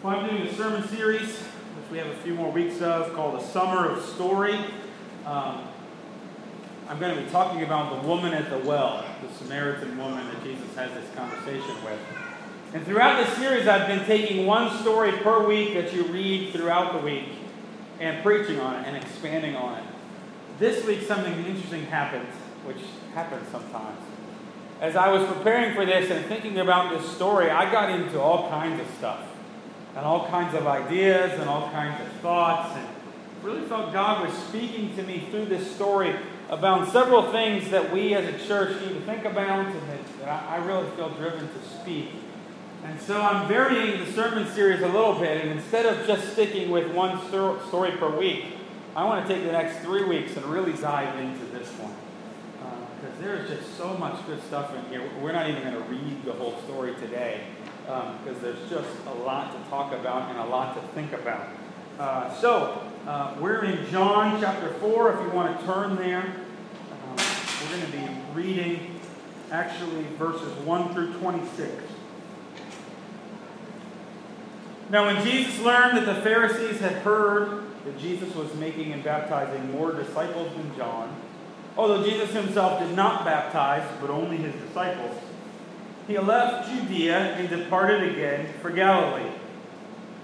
Well, I'm doing a sermon series, which we have a few more weeks of, called The Summer of Story. Um, I'm going to be talking about the woman at the well, the Samaritan woman that Jesus has this conversation with. And throughout this series, I've been taking one story per week that you read throughout the week and preaching on it and expanding on it. This week, something interesting happened, which happens sometimes. As I was preparing for this and thinking about this story, I got into all kinds of stuff and all kinds of ideas and all kinds of thoughts and really felt God was speaking to me through this story about several things that we as a church need to think about and that, that I really feel driven to speak. And so I'm varying the sermon series a little bit, and instead of just sticking with one story per week, I want to take the next three weeks and really dive into this one. Because uh, there's just so much good stuff in here. We're not even going to read the whole story today because um, there's just a lot to talk about and a lot to think about. Uh, so, uh, we're in John chapter 4, if you want to turn there. Um, we're going to be reading actually verses 1 through 26. Now, when Jesus learned that the Pharisees had heard that Jesus was making and baptizing more disciples than John, although Jesus himself did not baptize, but only his disciples, he left Judea and departed again for Galilee.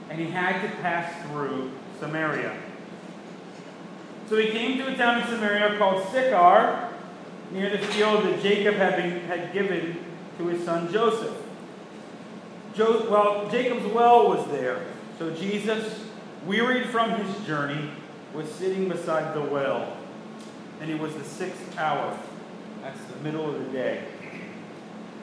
And he had to pass through Samaria. So he came to a town in Samaria called Sychar, near the field that Jacob had, been, had given to his son Joseph. Jo- well, Jacob's well was there. So Jesus, wearied from his journey, was sitting beside the well. And it was the sixth hour. That's the middle of the day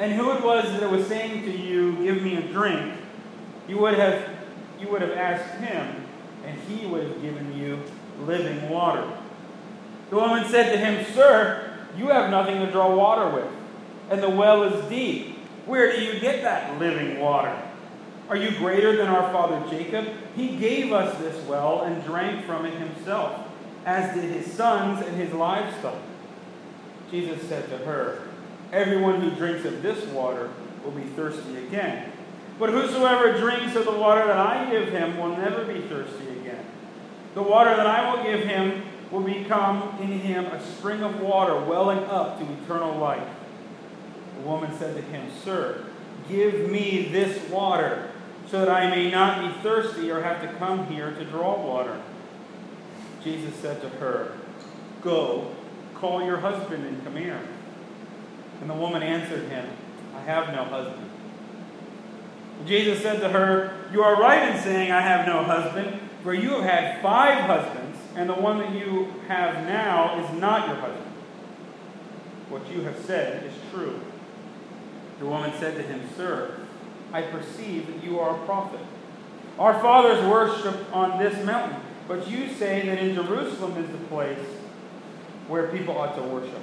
and who it was that was saying to you, Give me a drink, you would have, you would have asked him, and he would have given you living water. The woman said to him, Sir, you have nothing to draw water with, and the well is deep. Where do you get that living water? Are you greater than our father Jacob? He gave us this well and drank from it himself, as did his sons and his livestock. Jesus said to her, Everyone who drinks of this water will be thirsty again. But whosoever drinks of the water that I give him will never be thirsty again. The water that I will give him will become in him a spring of water welling up to eternal life. The woman said to him, Sir, give me this water so that I may not be thirsty or have to come here to draw water. Jesus said to her, Go, call your husband and come here. And the woman answered him, I have no husband. And Jesus said to her, You are right in saying, I have no husband, for you have had five husbands, and the one that you have now is not your husband. What you have said is true. The woman said to him, Sir, I perceive that you are a prophet. Our fathers worshipped on this mountain, but you say that in Jerusalem is the place where people ought to worship.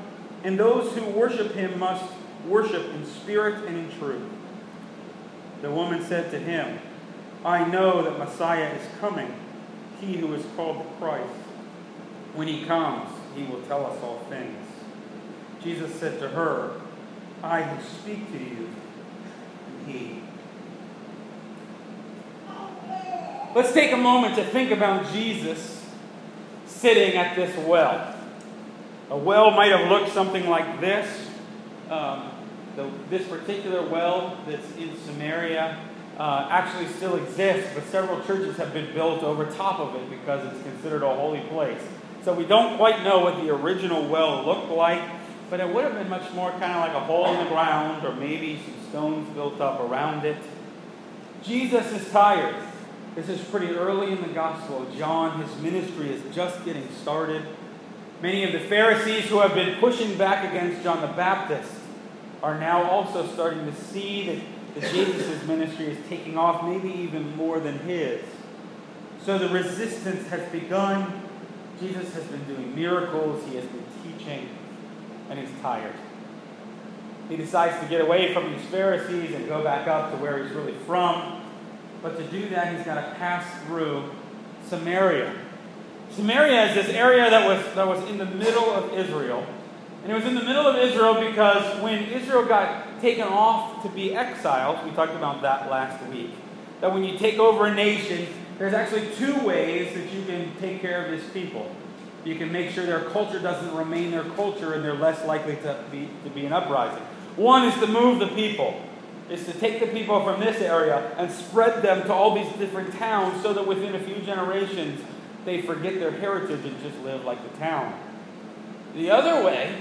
and those who worship him must worship in spirit and in truth. The woman said to him, I know that Messiah is coming, he who is called the Christ. When he comes, he will tell us all things. Jesus said to her, I who speak to you he. Let's take a moment to think about Jesus sitting at this well. A well might have looked something like this. Um, the, this particular well that's in Samaria uh, actually still exists, but several churches have been built over top of it because it's considered a holy place. So we don't quite know what the original well looked like, but it would have been much more kind of like a hole in the ground or maybe some stones built up around it. Jesus is tired. This is pretty early in the gospel. John, his ministry is just getting started. Many of the Pharisees who have been pushing back against John the Baptist are now also starting to see that, that Jesus' ministry is taking off, maybe even more than his. So the resistance has begun. Jesus has been doing miracles, he has been teaching, and he's tired. He decides to get away from these Pharisees and go back up to where he's really from. But to do that, he's got to pass through Samaria. Samaria is this area that was, that was in the middle of Israel. And it was in the middle of Israel because when Israel got taken off to be exiled, we talked about that last week, that when you take over a nation, there's actually two ways that you can take care of these people. You can make sure their culture doesn't remain their culture and they're less likely to be, to be an uprising. One is to move the people, is to take the people from this area and spread them to all these different towns so that within a few generations they forget their heritage and just live like the town. The other way,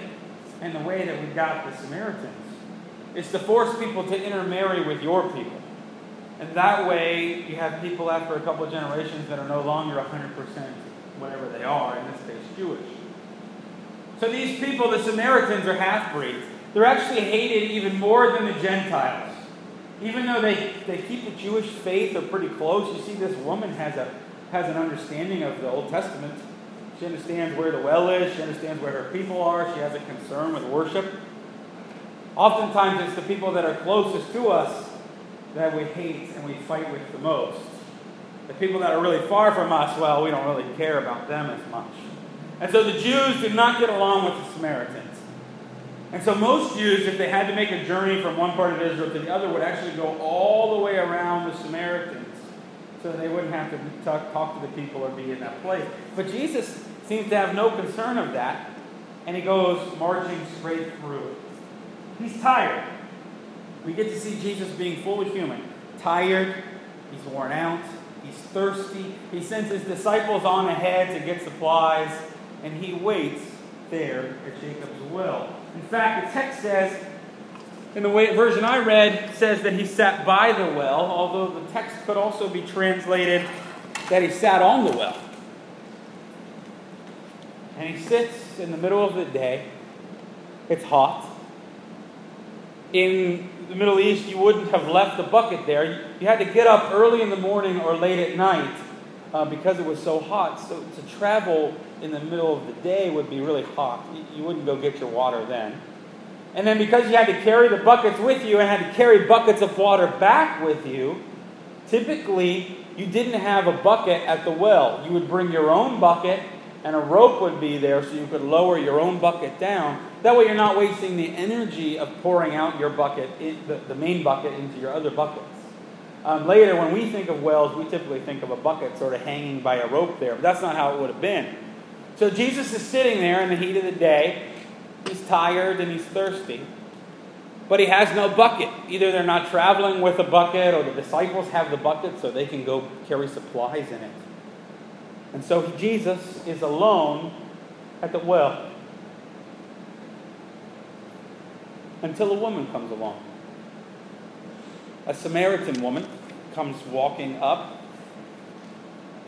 and the way that we got the Samaritans, is to force people to intermarry with your people. And that way, you have people after a couple of generations that are no longer 100% whatever they are, in this case, Jewish. So these people, the Samaritans, are half breeds. They're actually hated even more than the Gentiles. Even though they, they keep the Jewish faith, they're pretty close. You see, this woman has a has an understanding of the Old Testament. She understands where the well is, she understands where her people are, she has a concern with worship. Oftentimes, it's the people that are closest to us that we hate and we fight with the most. The people that are really far from us, well, we don't really care about them as much. And so the Jews did not get along with the Samaritans. And so most Jews, if they had to make a journey from one part of Israel to the other, would actually go all the way around the Samaritans so they wouldn't have to talk, talk to the people or be in that place. But Jesus seems to have no concern of that, and he goes marching straight through. He's tired. We get to see Jesus being fully human. Tired, he's worn out, he's thirsty. He sends his disciples on ahead to get supplies, and he waits there at Jacob's well. In fact, the text says in the way, version I read, says that he sat by the well, although the text could also be translated that he sat on the well. And he sits in the middle of the day. It's hot. In the Middle East, you wouldn't have left the bucket there. You had to get up early in the morning or late at night uh, because it was so hot. So to travel in the middle of the day would be really hot. You wouldn't go get your water then. And then because you had to carry the buckets with you and had to carry buckets of water back with you, typically you didn't have a bucket at the well. You would bring your own bucket and a rope would be there so you could lower your own bucket down. That way you're not wasting the energy of pouring out your bucket, the, the main bucket, into your other buckets. Um, later, when we think of wells, we typically think of a bucket sort of hanging by a rope there, but that's not how it would have been. So Jesus is sitting there in the heat of the day, He's tired and he's thirsty. But he has no bucket. Either they're not traveling with a bucket or the disciples have the bucket so they can go carry supplies in it. And so Jesus is alone at the well until a woman comes along. A Samaritan woman comes walking up.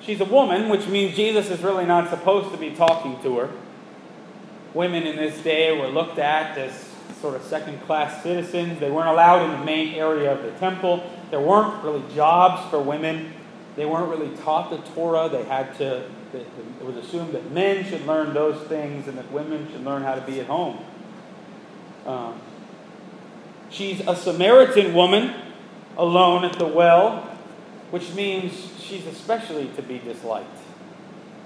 She's a woman, which means Jesus is really not supposed to be talking to her women in this day were looked at as sort of second class citizens. They weren't allowed in the main area of the temple. There weren't really jobs for women. They weren't really taught the Torah. They had to, it was assumed that men should learn those things and that women should learn how to be at home. Um, she's a Samaritan woman alone at the well, which means she's especially to be disliked.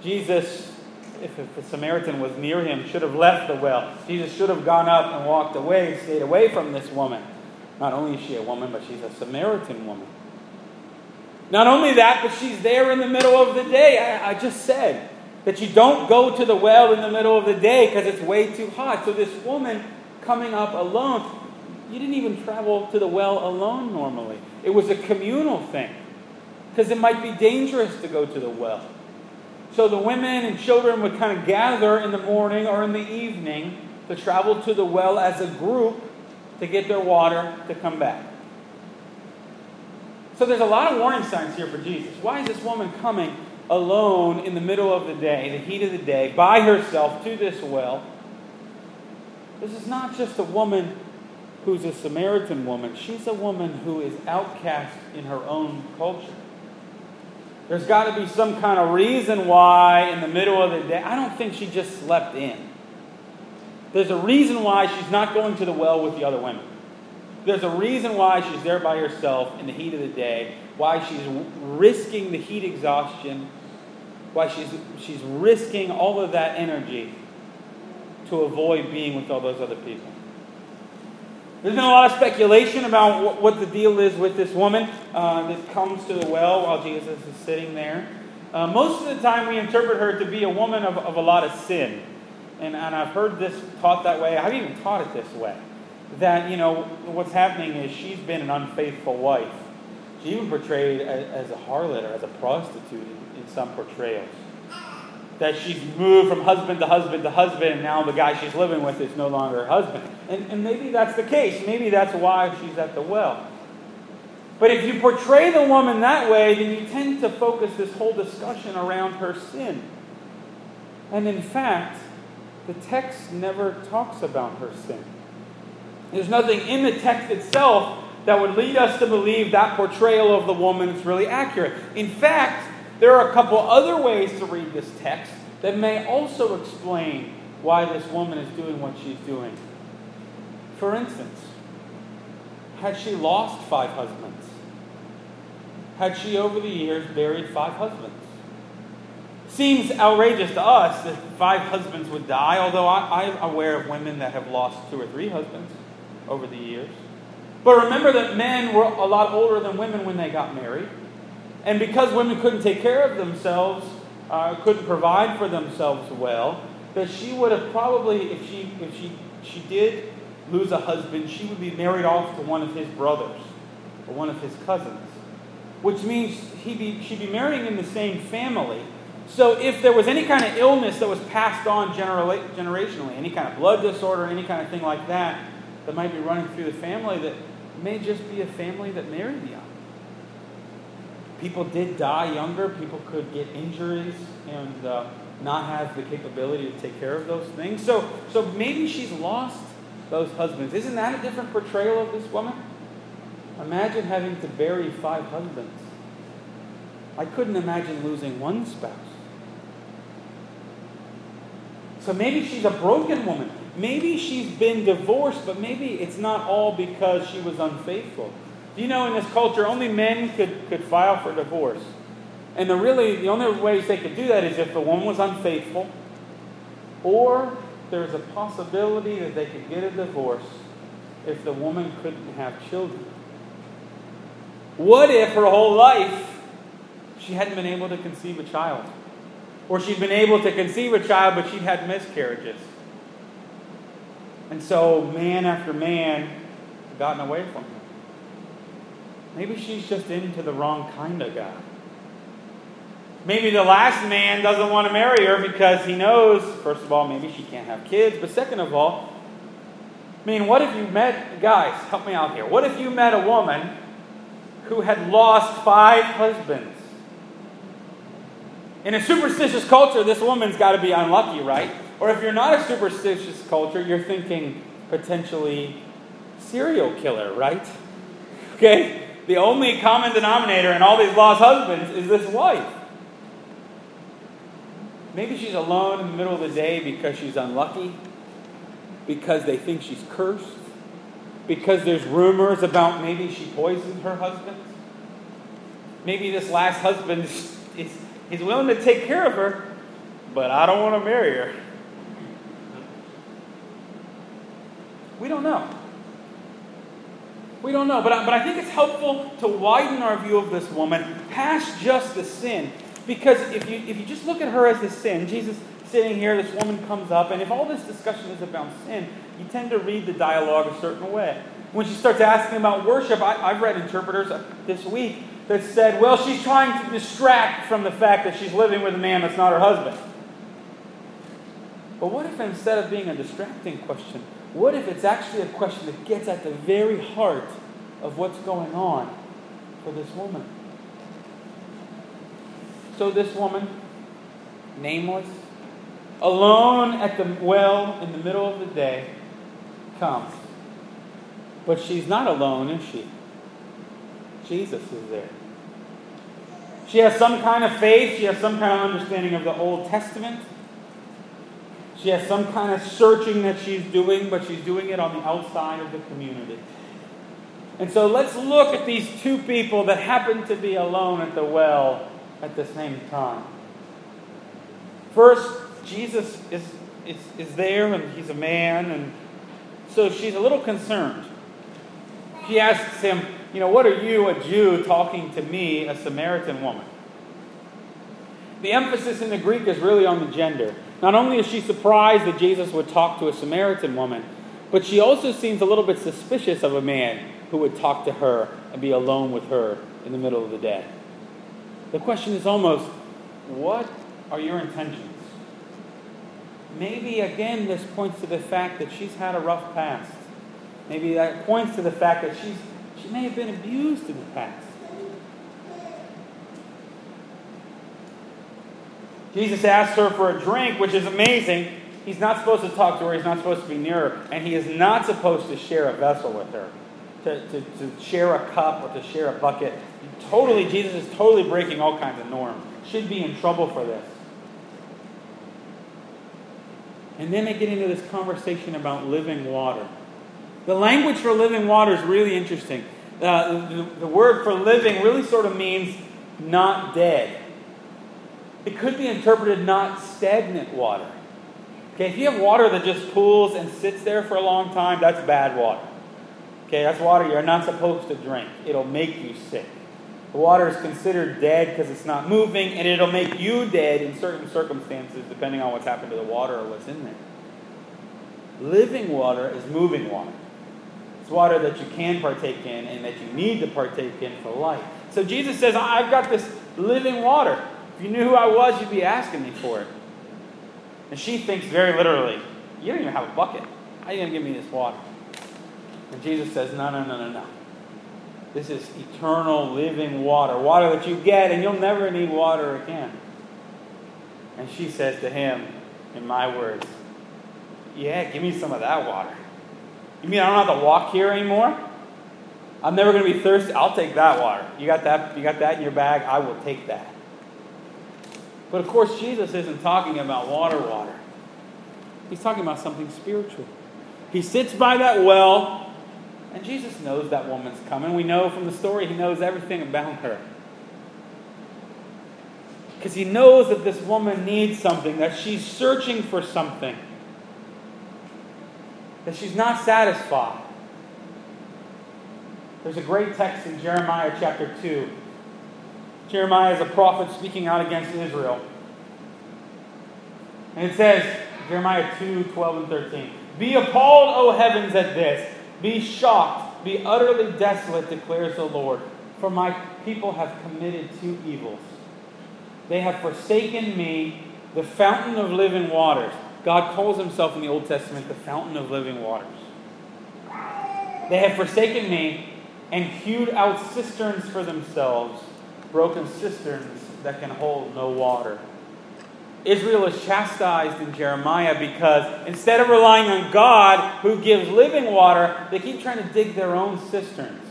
Jesus if the Samaritan was near him, should have left the well. Jesus should have gone up and walked away, stayed away from this woman. Not only is she a woman, but she's a Samaritan woman. Not only that, but she's there in the middle of the day. I, I just said that you don't go to the well in the middle of the day because it's way too hot. So this woman coming up alone, you didn't even travel to the well alone normally. It was a communal thing because it might be dangerous to go to the well. So the women and children would kind of gather in the morning or in the evening to travel to the well as a group to get their water to come back. So there's a lot of warning signs here for Jesus. Why is this woman coming alone in the middle of the day, the heat of the day, by herself to this well? This is not just a woman who's a Samaritan woman, she's a woman who is outcast in her own culture. There's got to be some kind of reason why in the middle of the day. I don't think she just slept in. There's a reason why she's not going to the well with the other women. There's a reason why she's there by herself in the heat of the day, why she's risking the heat exhaustion, why she's, she's risking all of that energy to avoid being with all those other people. There's been a lot of speculation about what, the deal is with this woman uh, that comes to the well while Jesus is sitting there. Uh, most of the time, we interpret her to be a woman of, of a lot of sin. And, and I've heard this taught that way. I've even taught it this way that, you know, what's happening is she's been an unfaithful wife. She even portrayed as, as a harlot or as a prostitute in, in some portrayals. That she's moved from husband to husband to husband, and now the guy she's living with is no longer her husband. And, and maybe that's the case. Maybe that's why she's at the well. But if you portray the woman that way, then you tend to focus this whole discussion around her sin. And in fact, the text never talks about her sin. There's nothing in the text itself that would lead us to believe that portrayal of the woman is really accurate. In fact, there are a couple other ways to read this text that may also explain why this woman is doing what she's doing. For instance, had she lost five husbands? Had she over the years buried five husbands? Seems outrageous to us that five husbands would die, although I, am aware of women that have lost two or three husbands over the years. But remember that men were a lot older than women when they got married. And because women couldn't take care of themselves, uh, couldn't provide for themselves well, that she would have probably, if she, if she, she did lose a husband, she would be married off to one of his brothers or one of his cousins. Which means he'd be, she'd be marrying in the same family. So if there was any kind of illness that was passed on generationally, any kind of blood disorder, any kind of thing like that, that might be running through the family that may just be a family that married young. People did die younger. People could get injuries and uh, not have the capability to take care of those things. So, so maybe she's lost those husbands. Isn't that a different portrayal of this woman? Imagine having to bury five husbands. I couldn't imagine losing one spouse. So maybe she's a broken woman. Maybe she's been divorced, but maybe it's not all because she was unfaithful. You know in this culture only men could, could file for divorce? And the really the only ways they could do that is if the woman was unfaithful, or there's a possibility that they could get a divorce if the woman couldn't have children. What if her whole life she hadn't been able to conceive a child? Or she'd been able to conceive a child, but she'd had miscarriages? And so man after man gotten away from her. Maybe she's just into the wrong kind of guy. Maybe the last man doesn't want to marry her because he knows, first of all, maybe she can't have kids, but second of all, I mean, what if you met, guys, help me out here. What if you met a woman who had lost five husbands? In a superstitious culture, this woman's got to be unlucky, right? Or if you're not a superstitious culture, you're thinking potentially serial killer, right? Okay? The only common denominator in all these lost husbands is this wife. Maybe she's alone in the middle of the day because she's unlucky, because they think she's cursed, because there's rumors about maybe she poisoned her husband. Maybe this last husband is, is, is willing to take care of her, but I don't want to marry her. We don't know. We don't know. But I, but I think it's helpful to widen our view of this woman past just the sin. Because if you, if you just look at her as the sin, Jesus sitting here, this woman comes up, and if all this discussion is about sin, you tend to read the dialogue a certain way. When she starts asking about worship, I, I've read interpreters this week that said, well, she's trying to distract from the fact that she's living with a man that's not her husband. But what if instead of being a distracting question, what if it's actually a question that gets at the very heart of what's going on for this woman? So, this woman, nameless, alone at the well in the middle of the day, comes. But she's not alone, is she? Jesus is there. She has some kind of faith, she has some kind of understanding of the Old Testament. She has some kind of searching that she's doing, but she's doing it on the outside of the community. And so let's look at these two people that happen to be alone at the well at the same time. First, Jesus is, is, is there and he's a man, and so she's a little concerned. She asks him, You know, what are you, a Jew, talking to me, a Samaritan woman? The emphasis in the Greek is really on the gender. Not only is she surprised that Jesus would talk to a Samaritan woman, but she also seems a little bit suspicious of a man who would talk to her and be alone with her in the middle of the day. The question is almost, what are your intentions? Maybe again, this points to the fact that she's had a rough past. Maybe that points to the fact that she's, she may have been abused in the past. Jesus asks her for a drink, which is amazing. He's not supposed to talk to her, he's not supposed to be near her, and he is not supposed to share a vessel with her, to, to, to share a cup or to share a bucket. Totally, Jesus is totally breaking all kinds of norms. Should be in trouble for this. And then they get into this conversation about living water. The language for living water is really interesting. Uh, the, the word for living really sort of means not dead. It could be interpreted not stagnant water. Okay, if you have water that just pools and sits there for a long time, that's bad water. Okay, that's water you're not supposed to drink. It'll make you sick. The water is considered dead because it's not moving, and it'll make you dead in certain circumstances, depending on what's happened to the water or what's in there. Living water is moving water. It's water that you can partake in and that you need to partake in for life. So Jesus says, I've got this living water. If you knew who I was, you'd be asking me for it. And she thinks very literally, You don't even have a bucket. How are you going to give me this water? And Jesus says, No, no, no, no, no. This is eternal living water. Water that you get and you'll never need water again. And she says to him, in my words, Yeah, give me some of that water. You mean I don't have to walk here anymore? I'm never going to be thirsty. I'll take that water. You got that? You got that in your bag? I will take that. But of course, Jesus isn't talking about water, water. He's talking about something spiritual. He sits by that well, and Jesus knows that woman's coming. We know from the story, he knows everything about her. Because he knows that this woman needs something, that she's searching for something, that she's not satisfied. There's a great text in Jeremiah chapter 2 Jeremiah is a prophet speaking out against Israel. And it says, Jeremiah 2 12 and 13, Be appalled, O heavens, at this. Be shocked, be utterly desolate, declares the Lord. For my people have committed two evils. They have forsaken me, the fountain of living waters. God calls himself in the Old Testament the fountain of living waters. They have forsaken me and hewed out cisterns for themselves broken cisterns that can hold no water. Israel is chastised in Jeremiah because instead of relying on God who gives living water, they keep trying to dig their own cisterns.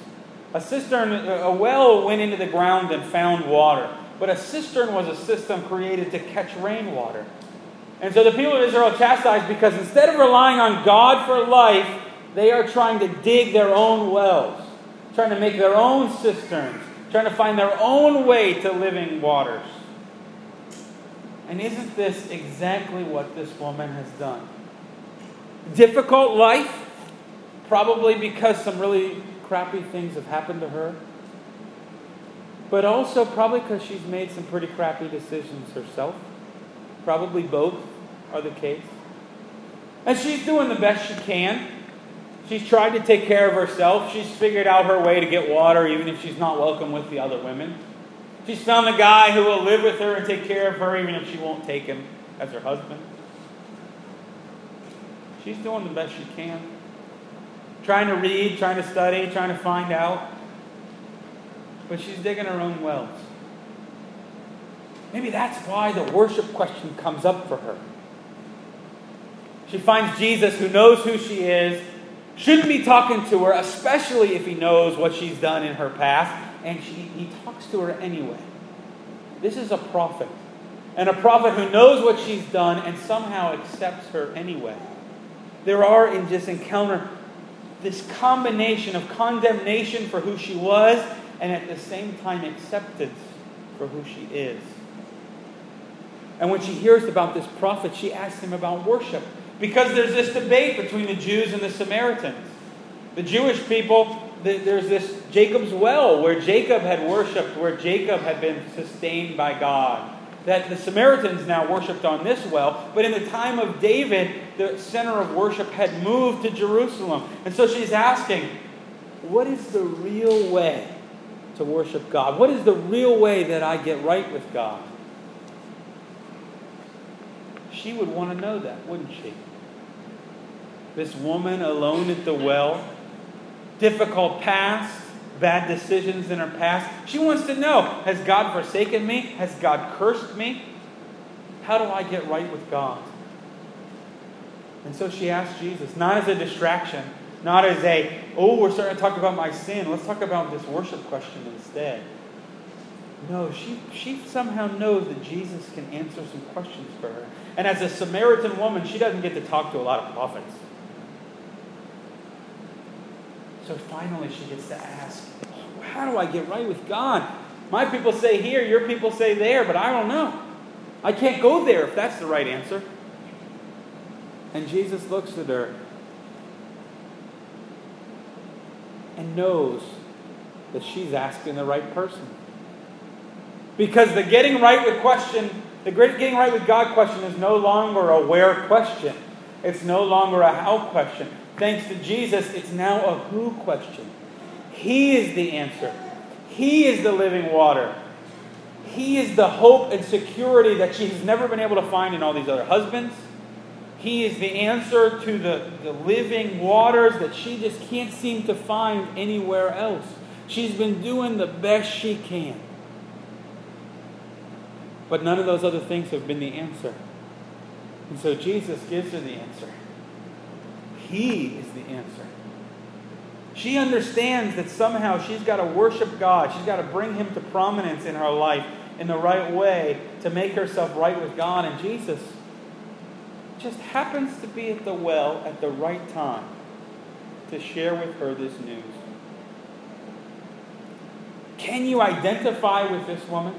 A cistern, a well went into the ground and found water, but a cistern was a system created to catch rainwater. And so the people of Israel are chastised because instead of relying on God for life, they are trying to dig their own wells, trying to make their own cisterns, trying to find their own way to living waters. And isn't this exactly what this woman has done? Difficult life, probably because some really crappy things have happened to her, but also probably because she's made some pretty crappy decisions herself. Probably both are the case. And she's doing the best she can. She's tried to take care of herself. She's figured out her way to get water, even if she's not welcome with the other women. She's found a guy who will live with her and take care of her, even if she won't take him as her husband. She's doing the best she can. Trying to read, trying to study, trying to find out. But she's digging her own wells. Maybe that's why the worship question comes up for her. She finds Jesus who knows who she is, shouldn't be talking to her, especially if he knows what she's done in her past, and she, he talks to her anyway. This is a prophet. And a prophet who knows what she's done and somehow accepts her anyway. There are in this encounter this combination of condemnation for who she was and at the same time acceptance for who she is. And when she hears about this prophet, she asks him about worship. Because there's this debate between the Jews and the Samaritans. The Jewish people, there's this Jacob's well where Jacob had worshiped, where Jacob had been sustained by God. That the Samaritans now worshiped on this well, but in the time of David, the center of worship had moved to Jerusalem. And so she's asking, what is the real way to worship God? What is the real way that I get right with God? She would want to know that, wouldn't she? This woman alone at the well, difficult past, bad decisions in her past. She wants to know Has God forsaken me? Has God cursed me? How do I get right with God? And so she asked Jesus, not as a distraction, not as a, oh, we're starting to talk about my sin. Let's talk about this worship question instead. No, she, she somehow knows that Jesus can answer some questions for her. And as a Samaritan woman, she doesn't get to talk to a lot of prophets. So finally, she gets to ask, How do I get right with God? My people say here, your people say there, but I don't know. I can't go there if that's the right answer. And Jesus looks at her and knows that she's asking the right person. Because the getting right with question, the great getting right with God question is no longer a where question. It's no longer a how question. Thanks to Jesus, it's now a who question. He is the answer. He is the living water. He is the hope and security that she has never been able to find in all these other husbands. He is the answer to the, the living waters that she just can't seem to find anywhere else. She's been doing the best she can. But none of those other things have been the answer. And so Jesus gives her the answer. He is the answer. She understands that somehow she's got to worship God. She's got to bring Him to prominence in her life in the right way to make herself right with God. And Jesus just happens to be at the well at the right time to share with her this news. Can you identify with this woman?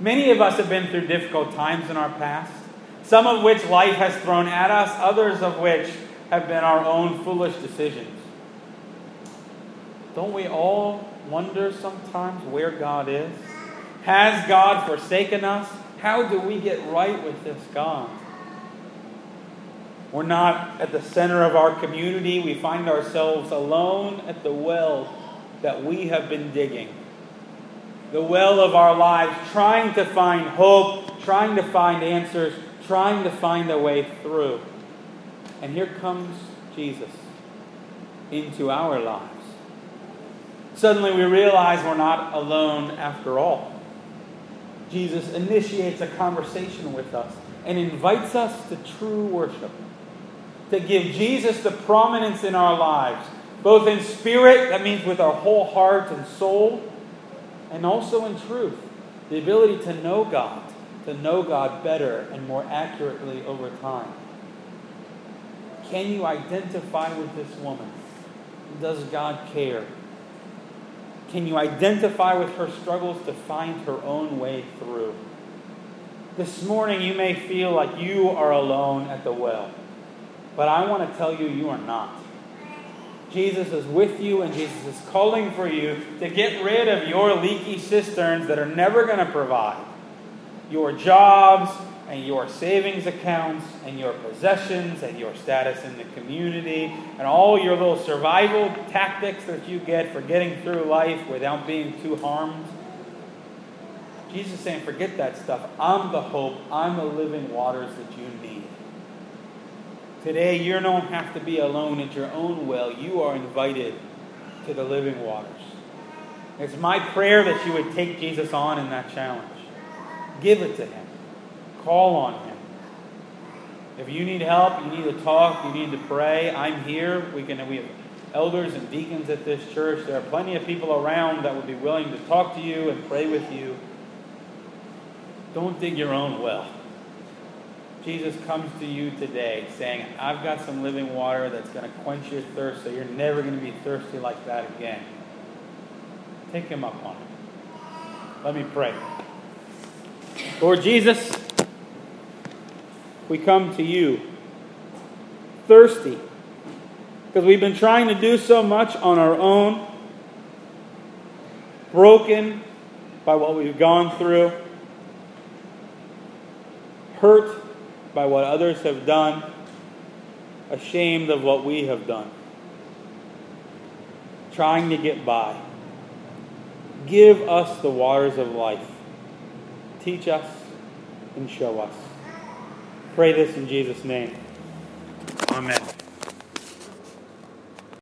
Many of us have been through difficult times in our past, some of which life has thrown at us, others of which have been our own foolish decisions. Don't we all wonder sometimes where God is? Has God forsaken us? How do we get right with this God? We're not at the center of our community. We find ourselves alone at the well that we have been digging the well of our lives, trying to find hope, trying to find answers, trying to find a way through. And here comes Jesus into our lives. Suddenly we realize we're not alone after all. Jesus initiates a conversation with us and invites us to true worship, to give Jesus the prominence in our lives, both in spirit, that means with our whole heart and soul, and also in truth, the ability to know God, to know God better and more accurately over time. Can you identify with this woman? Does God care? Can you identify with her struggles to find her own way through? This morning, you may feel like you are alone at the well, but I want to tell you, you are not. Jesus is with you and Jesus is calling for you to get rid of your leaky cisterns that are never going to provide. Your jobs, and your savings accounts and your possessions and your status in the community and all your little survival tactics that you get for getting through life without being too harmed. Jesus is saying, forget that stuff. I'm the hope. I'm the living waters that you need. Today, you don't have to be alone at your own well. You are invited to the living waters. It's my prayer that you would take Jesus on in that challenge. Give it to him. Call on him. If you need help, you need to talk, you need to pray, I'm here. We can we have elders and deacons at this church. There are plenty of people around that would be willing to talk to you and pray with you. Don't dig your own well. Jesus comes to you today saying, I've got some living water that's going to quench your thirst so you're never going to be thirsty like that again. Take him up on it. Let me pray. Lord Jesus, we come to you thirsty because we've been trying to do so much on our own, broken by what we've gone through, hurt by what others have done, ashamed of what we have done, trying to get by. Give us the waters of life. Teach us and show us. Pray this in Jesus' name. Amen.